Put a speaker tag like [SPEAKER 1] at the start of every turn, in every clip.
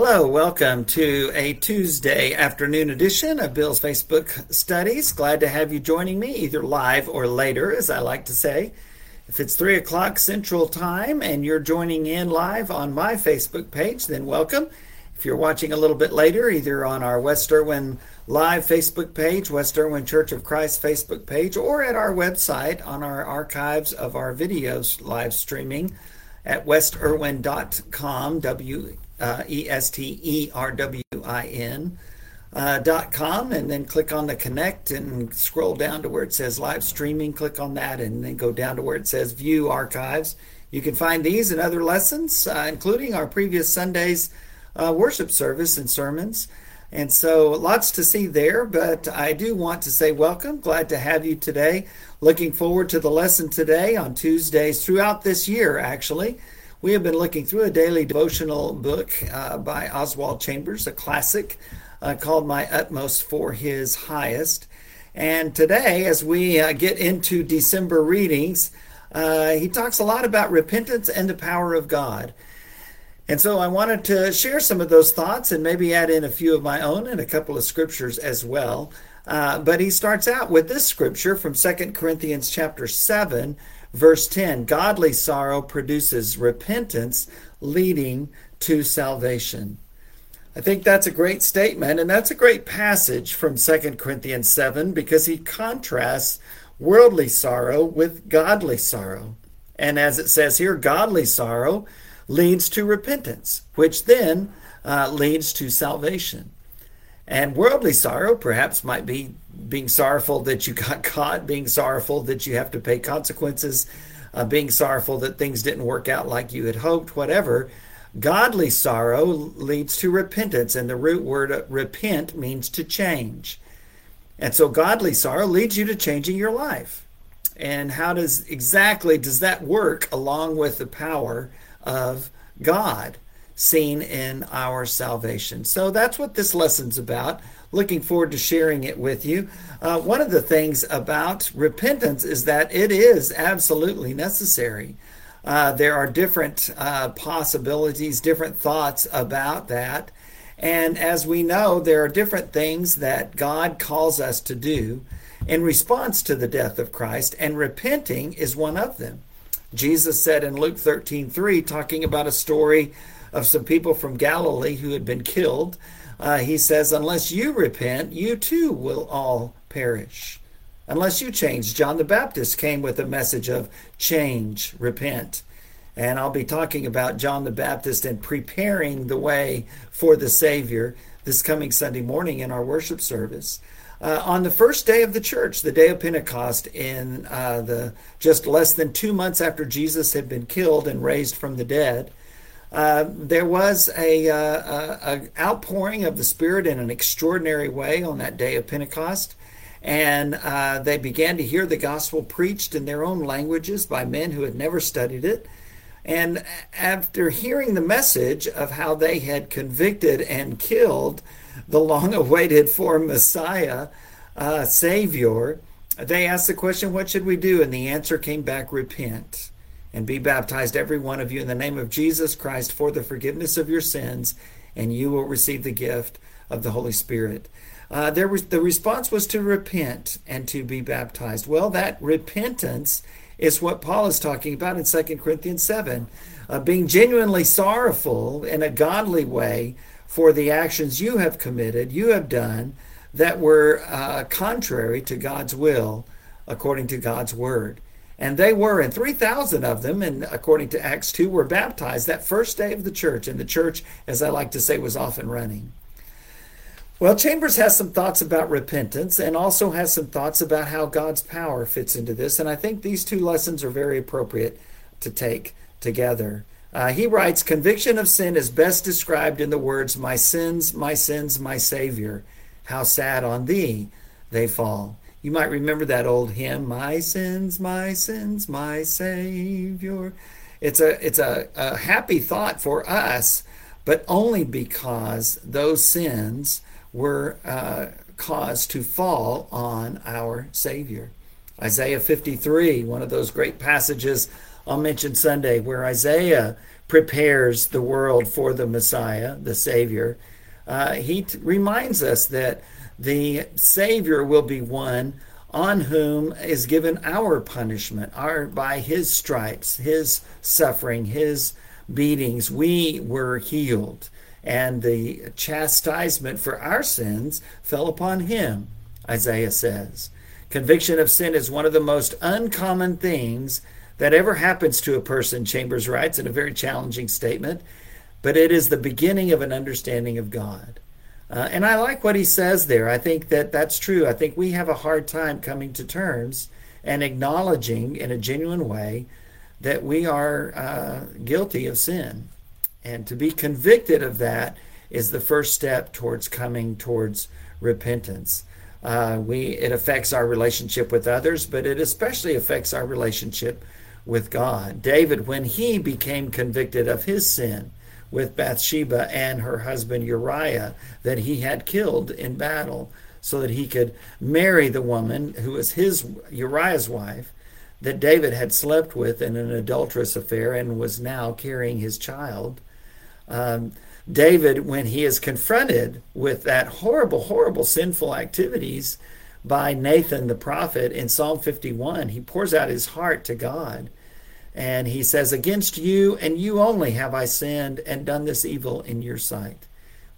[SPEAKER 1] Hello, welcome to a Tuesday afternoon edition of Bill's Facebook Studies. Glad to have you joining me either live or later, as I like to say. If it's 3 o'clock Central Time and you're joining in live on my Facebook page, then welcome. If you're watching a little bit later, either on our West Erwin Live Facebook page, West Erwin Church of Christ Facebook page, or at our website on our archives of our videos live streaming at westerwin.com, W E S T E R W I N. Uh, dot com and then click on the connect and scroll down to where it says live streaming. Click on that and then go down to where it says view archives. You can find these and other lessons uh, including our previous sunday's uh, worship service and sermons. And so lots to see there but i do want to say welcome. Glad to have you today. Looking forward to the lesson today on tuesdays throughout this year actually we have been looking through a daily devotional book uh, by Oswald Chambers, a classic uh, called My Utmost for His Highest. And today, as we uh, get into December readings, uh, he talks a lot about repentance and the power of God. And so I wanted to share some of those thoughts and maybe add in a few of my own and a couple of scriptures as well. Uh, but he starts out with this scripture from Second Corinthians chapter 7, Verse 10 Godly sorrow produces repentance leading to salvation. I think that's a great statement, and that's a great passage from 2 Corinthians 7 because he contrasts worldly sorrow with godly sorrow. And as it says here, godly sorrow leads to repentance, which then uh, leads to salvation. And worldly sorrow perhaps might be being sorrowful that you got caught, being sorrowful that you have to pay consequences, uh, being sorrowful that things didn't work out like you had hoped, whatever. Godly sorrow leads to repentance, and the root word repent means to change. And so godly sorrow leads you to changing your life. And how does exactly does that work along with the power of God? Seen in our salvation. So that's what this lesson's about. Looking forward to sharing it with you. Uh, one of the things about repentance is that it is absolutely necessary. Uh, there are different uh, possibilities, different thoughts about that. And as we know, there are different things that God calls us to do in response to the death of Christ, and repenting is one of them. Jesus said in Luke 13 3, talking about a story of some people from Galilee who had been killed. Uh, he says, Unless you repent, you too will all perish. Unless you change. John the Baptist came with a message of change, repent. And I'll be talking about John the Baptist and preparing the way for the Savior this coming Sunday morning in our worship service. Uh, on the first day of the church, the day of Pentecost, in uh, the just less than two months after Jesus had been killed and raised from the dead, uh, there was a, uh, a, outpouring of the Spirit in an extraordinary way on that day of Pentecost, and uh, they began to hear the gospel preached in their own languages by men who had never studied it. And after hearing the message of how they had convicted and killed the long-awaited for Messiah, uh, Savior, they asked the question, "What should we do?" And the answer came back: "Repent." And be baptized, every one of you, in the name of Jesus Christ for the forgiveness of your sins, and you will receive the gift of the Holy Spirit. Uh, there was the response was to repent and to be baptized. Well, that repentance is what Paul is talking about in 2 Corinthians 7. Uh, being genuinely sorrowful in a godly way for the actions you have committed, you have done that were uh, contrary to God's will according to God's word. And they were, and 3,000 of them, and according to Acts 2, were baptized that first day of the church. And the church, as I like to say, was off and running. Well, Chambers has some thoughts about repentance and also has some thoughts about how God's power fits into this. And I think these two lessons are very appropriate to take together. Uh, he writes Conviction of sin is best described in the words, My sins, my sins, my Savior. How sad on thee they fall. You might remember that old hymn, My Sins, My Sins, My Savior. It's a it's a, a happy thought for us, but only because those sins were uh, caused to fall on our Savior. Isaiah 53, one of those great passages I'll mention Sunday, where Isaiah prepares the world for the Messiah, the Savior, uh, he t- reminds us that the Savior will be one on whom is given our punishment, our by his stripes, his suffering, his beatings, we were healed. And the chastisement for our sins fell upon him, Isaiah says. Conviction of sin is one of the most uncommon things that ever happens to a person, Chambers writes in a very challenging statement, but it is the beginning of an understanding of God. Uh, and I like what he says there. I think that that's true. I think we have a hard time coming to terms and acknowledging in a genuine way that we are uh, guilty of sin. And to be convicted of that is the first step towards coming towards repentance. Uh, we it affects our relationship with others, but it especially affects our relationship with God. David, when he became convicted of his sin, with Bathsheba and her husband Uriah that he had killed in battle so that he could marry the woman who was his Uriah's wife that David had slept with in an adulterous affair and was now carrying his child. Um, David, when he is confronted with that horrible, horrible sinful activities by Nathan the prophet in Psalm 51, he pours out his heart to God and he says, Against you and you only have I sinned and done this evil in your sight.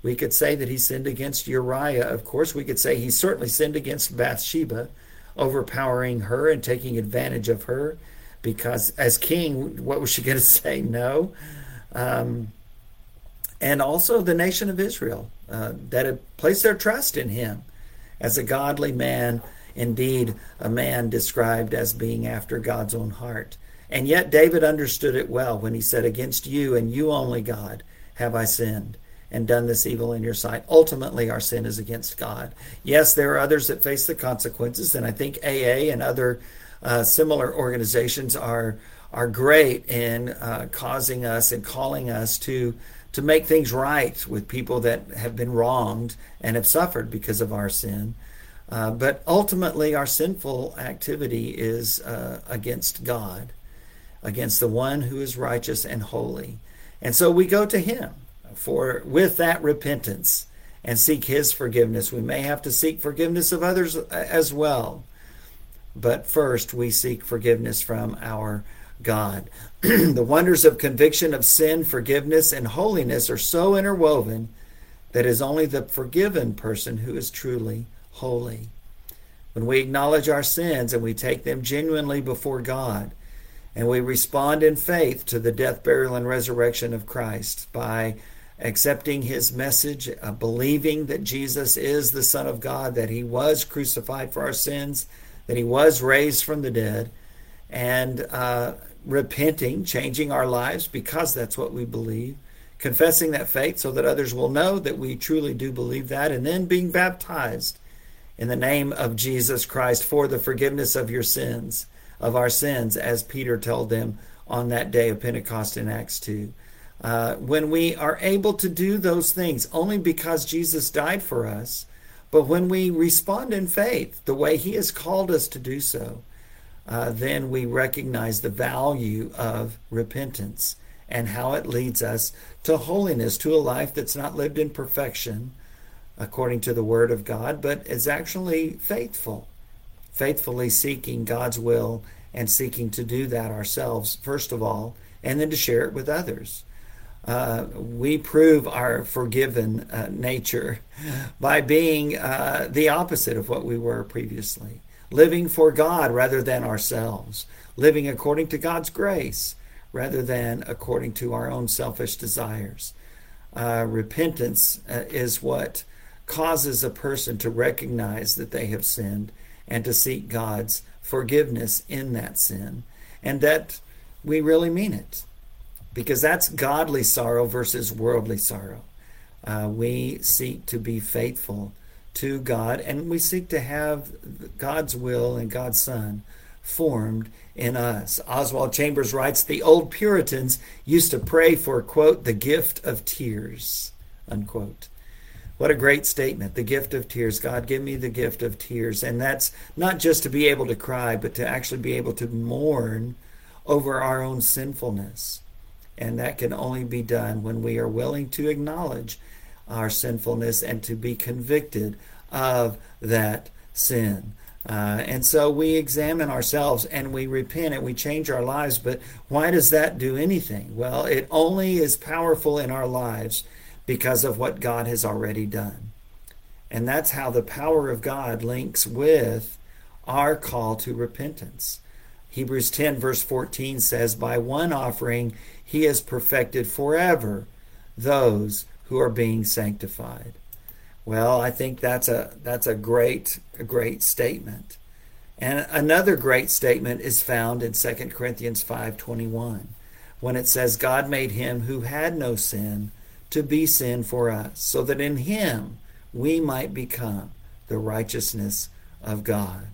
[SPEAKER 1] We could say that he sinned against Uriah, of course. We could say he certainly sinned against Bathsheba, overpowering her and taking advantage of her, because as king, what was she going to say? No. Um, and also the nation of Israel uh, that had placed their trust in him as a godly man, indeed, a man described as being after God's own heart. And yet David understood it well when he said, Against you and you only, God, have I sinned and done this evil in your sight. Ultimately, our sin is against God. Yes, there are others that face the consequences, and I think AA and other uh, similar organizations are are great in uh, causing us and calling us to to make things right with people that have been wronged and have suffered because of our sin. Uh, but ultimately, our sinful activity is uh, against God against the one who is righteous and holy. And so we go to him for with that repentance and seek his forgiveness. We may have to seek forgiveness of others as well. But first we seek forgiveness from our God. the wonders of conviction of sin, forgiveness, and holiness are so interwoven that it is only the forgiven person who is truly holy. When we acknowledge our sins and we take them genuinely before God, and we respond in faith to the death, burial, and resurrection of Christ by accepting his message, uh, believing that Jesus is the Son of God, that he was crucified for our sins, that he was raised from the dead, and uh, repenting, changing our lives because that's what we believe, confessing that faith so that others will know that we truly do believe that, and then being baptized in the name of Jesus Christ for the forgiveness of your sins of our sins, as Peter told them on that day of Pentecost in Acts 2. Uh, when we are able to do those things only because Jesus died for us, but when we respond in faith the way He has called us to do so, uh, then we recognize the value of repentance and how it leads us to holiness, to a life that's not lived in perfection according to the Word of God, but is actually faithful faithfully seeking God's will and seeking to do that ourselves, first of all, and then to share it with others. Uh, we prove our forgiven uh, nature by being uh, the opposite of what we were previously, living for God rather than ourselves, living according to God's grace rather than according to our own selfish desires. Uh, repentance uh, is what causes a person to recognize that they have sinned and to seek God's forgiveness in that sin, and that we really mean it. Because that's godly sorrow versus worldly sorrow. Uh, we seek to be faithful to God, and we seek to have God's will and God's Son formed in us. Oswald Chambers writes The old Puritans used to pray for, quote, the gift of tears, unquote. What a great statement. The gift of tears. God, give me the gift of tears. And that's not just to be able to cry, but to actually be able to mourn over our own sinfulness And that can only be done when we are willing to acknowledge our sinfulness and to be convicted of that sin. Uh, and so we examine ourselves and we repent and we change our lives. But why does that do anything? Well, it only is powerful in our lives because of what God has already done. And that's how the power of God links with our call to repentance. Hebrews 10, verse 14 says, By one offering he has perfected forever those who are being sanctified. Well, I think that's a that's a great a great statement. And another great statement is found in 2 Corinthians 5:21 when it says God made him who had no sin to be sin for us so that in him we might become the righteousness of God.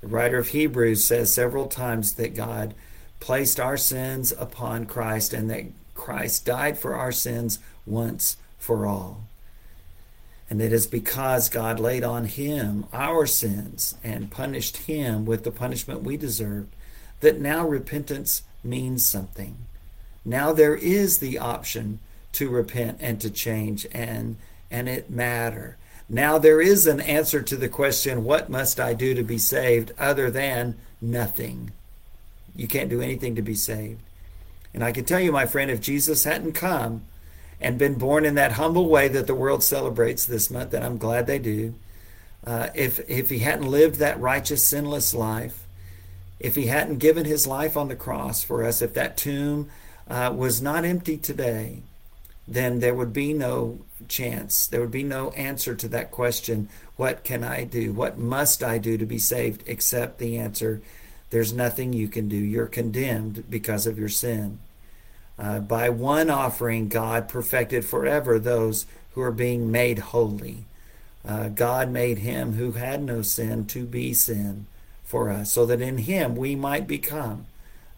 [SPEAKER 1] The writer of Hebrews says several times that God placed our sins upon Christ and that Christ died for our sins once for all. And it is because God laid on him our sins and punished him with the punishment we deserved that now repentance means something. Now there is the option to repent and to change and and it matter. Now there is an answer to the question what must I do to be saved other than nothing. You can't do anything to be saved. And I can tell you my friend if Jesus hadn't come and been born in that humble way that the world celebrates this month, and I'm glad they do. Uh, if if he hadn't lived that righteous, sinless life, if he hadn't given his life on the cross for us, if that tomb uh, was not empty today, then there would be no chance. There would be no answer to that question what can I do? What must I do to be saved? Except the answer there's nothing you can do. You're condemned because of your sin. Uh, by one offering, God perfected forever those who are being made holy. Uh, God made him who had no sin to be sin for us, so that in him we might become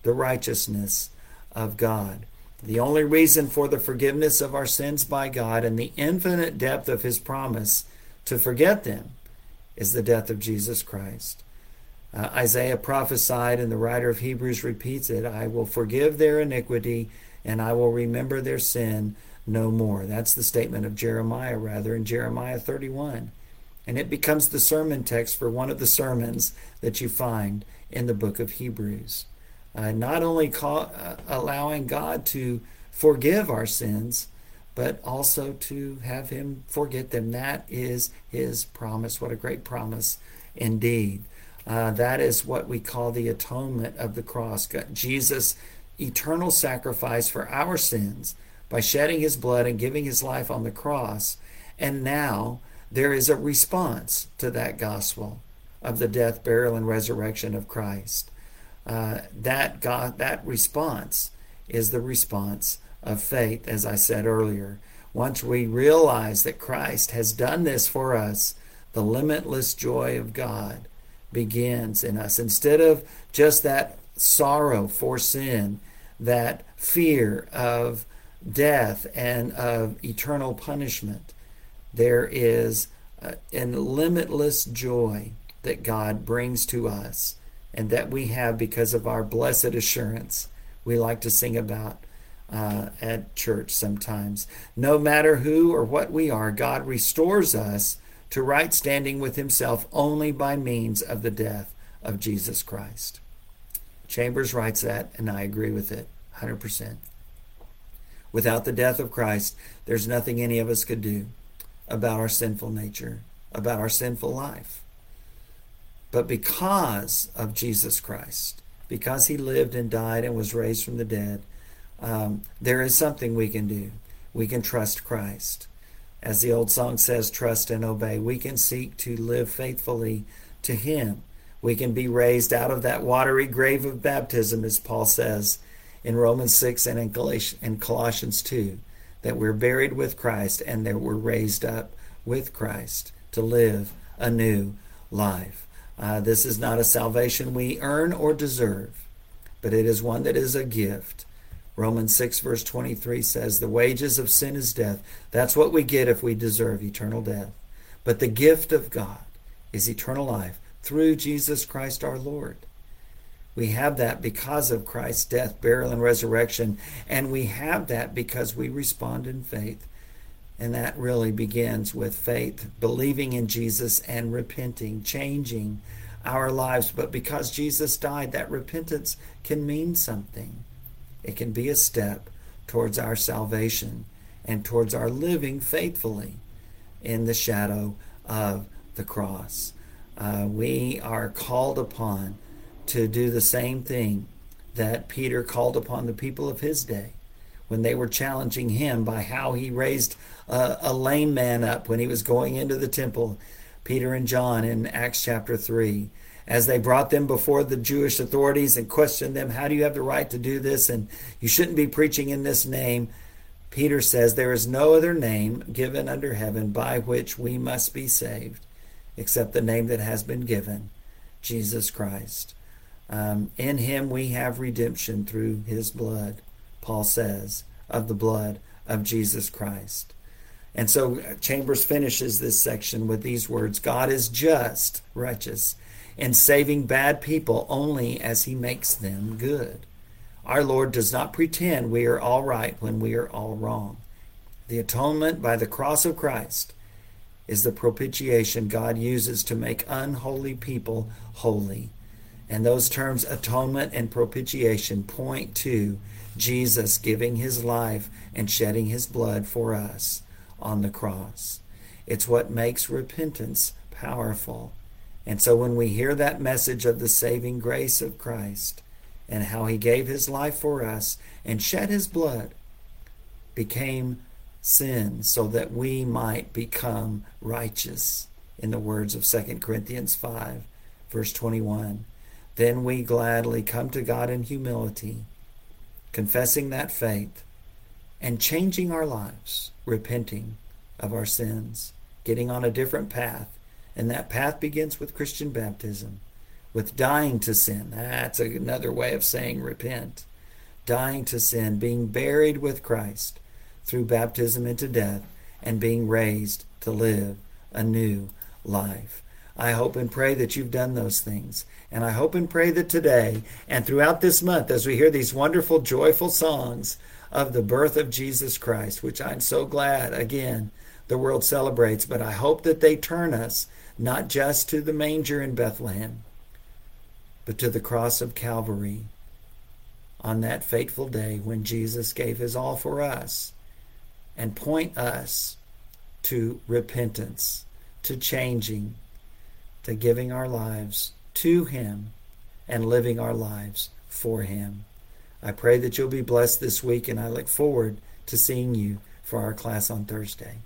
[SPEAKER 1] the righteousness of God. The only reason for the forgiveness of our sins by God and the infinite depth of his promise to forget them is the death of Jesus Christ. Uh, Isaiah prophesied, and the writer of Hebrews repeats it I will forgive their iniquity and I will remember their sin no more. That's the statement of Jeremiah, rather, in Jeremiah 31. And it becomes the sermon text for one of the sermons that you find in the book of Hebrews. Uh, not only call, uh, allowing God to forgive our sins, but also to have Him forget them. That is His promise. What a great promise indeed. Uh, that is what we call the atonement of the cross. God, Jesus eternal sacrifice for our sins by shedding his blood and giving his life on the cross. And now there is a response to that gospel of the death, burial, and resurrection of Christ. Uh, that God, that response is the response of faith, as I said earlier. Once we realize that Christ has done this for us, the limitless joy of God begins in us. Instead of just that sorrow for sin that fear of death and of eternal punishment. There is a, a limitless joy that God brings to us and that we have because of our blessed assurance we like to sing about uh, at church sometimes. No matter who or what we are, God restores us to right standing with Himself only by means of the death of Jesus Christ. Chambers writes that, and I agree with it 100%. Without the death of Christ, there's nothing any of us could do about our sinful nature, about our sinful life. But because of Jesus Christ, because he lived and died and was raised from the dead, um, there is something we can do. We can trust Christ. As the old song says, trust and obey. We can seek to live faithfully to him we can be raised out of that watery grave of baptism, as Paul says in Romans 6 and in Colossians 2, that we're buried with Christ and that we're raised up with Christ to live a new life. Uh, this is not a salvation we earn or deserve, but it is one that is a gift. Romans 6, verse 23 says, The wages of sin is death. That's what we get if we deserve eternal death. But the gift of God is eternal life through Jesus Christ our Lord. We have that because of Christ's death, burial, and resurrection. And we have that because we respond in faith. And that really begins with faith, believing in Jesus and repenting, changing our lives. But because Jesus died, that repentance can mean something. It can be a step towards our salvation and towards our living faithfully in the shadow of the cross. Uh, we are called upon to do the same thing that Peter called upon the people of his day when they were challenging him by how he raised a, a, lame man up when he was going into the temple. Peter and John in Acts chapter 3. As they brought them before the Jewish authorities and questioned them, How do you have the right to do this? And you shouldn't be preaching in this name. Peter says, There is no other name given under heaven by which we must be saved except the name that has been given Jesus Christ. Um, in him we have redemption through his blood, Paul says, of the blood of Jesus Christ. And so Chambers finishes this section with these words God is just, righteous, in saving bad people only as he makes them good. Our Lord does not pretend we are all right when we are all wrong. The atonement by the cross of Christ is the propitiation God uses to make unholy people holy. And those terms, atonement and propitiation, point to Jesus giving his life and shedding his blood for us on the cross. It's what makes repentance powerful. And so when we hear that message of the saving grace of Christ and how he gave his life for us and shed his blood, became sin so that we might become righteous, in the words of 2 Corinthians 5, verse 21. Then we gladly come to God in humility, confessing that faith and changing our lives, repenting of our sins, getting on a different path. And that path begins with Christian baptism, with dying to sin. That's another way of saying repent. Dying to sin, being buried with Christ through baptism into death, and being raised to live a new life. I hope and pray that you've done those things. And I hope and pray that today and throughout this month, as we hear these wonderful, joyful songs of the birth of Jesus Christ, which I'm so glad, again, the world celebrates, but I hope that they turn us not just to the manger in Bethlehem, but to the cross of Calvary on that fateful day when Jesus gave his all for us and point us to repentance, to changing to giving our lives to Him and living our lives for Him. I pray that you'll be blessed this week, and I look forward to seeing you for our class on Thursday.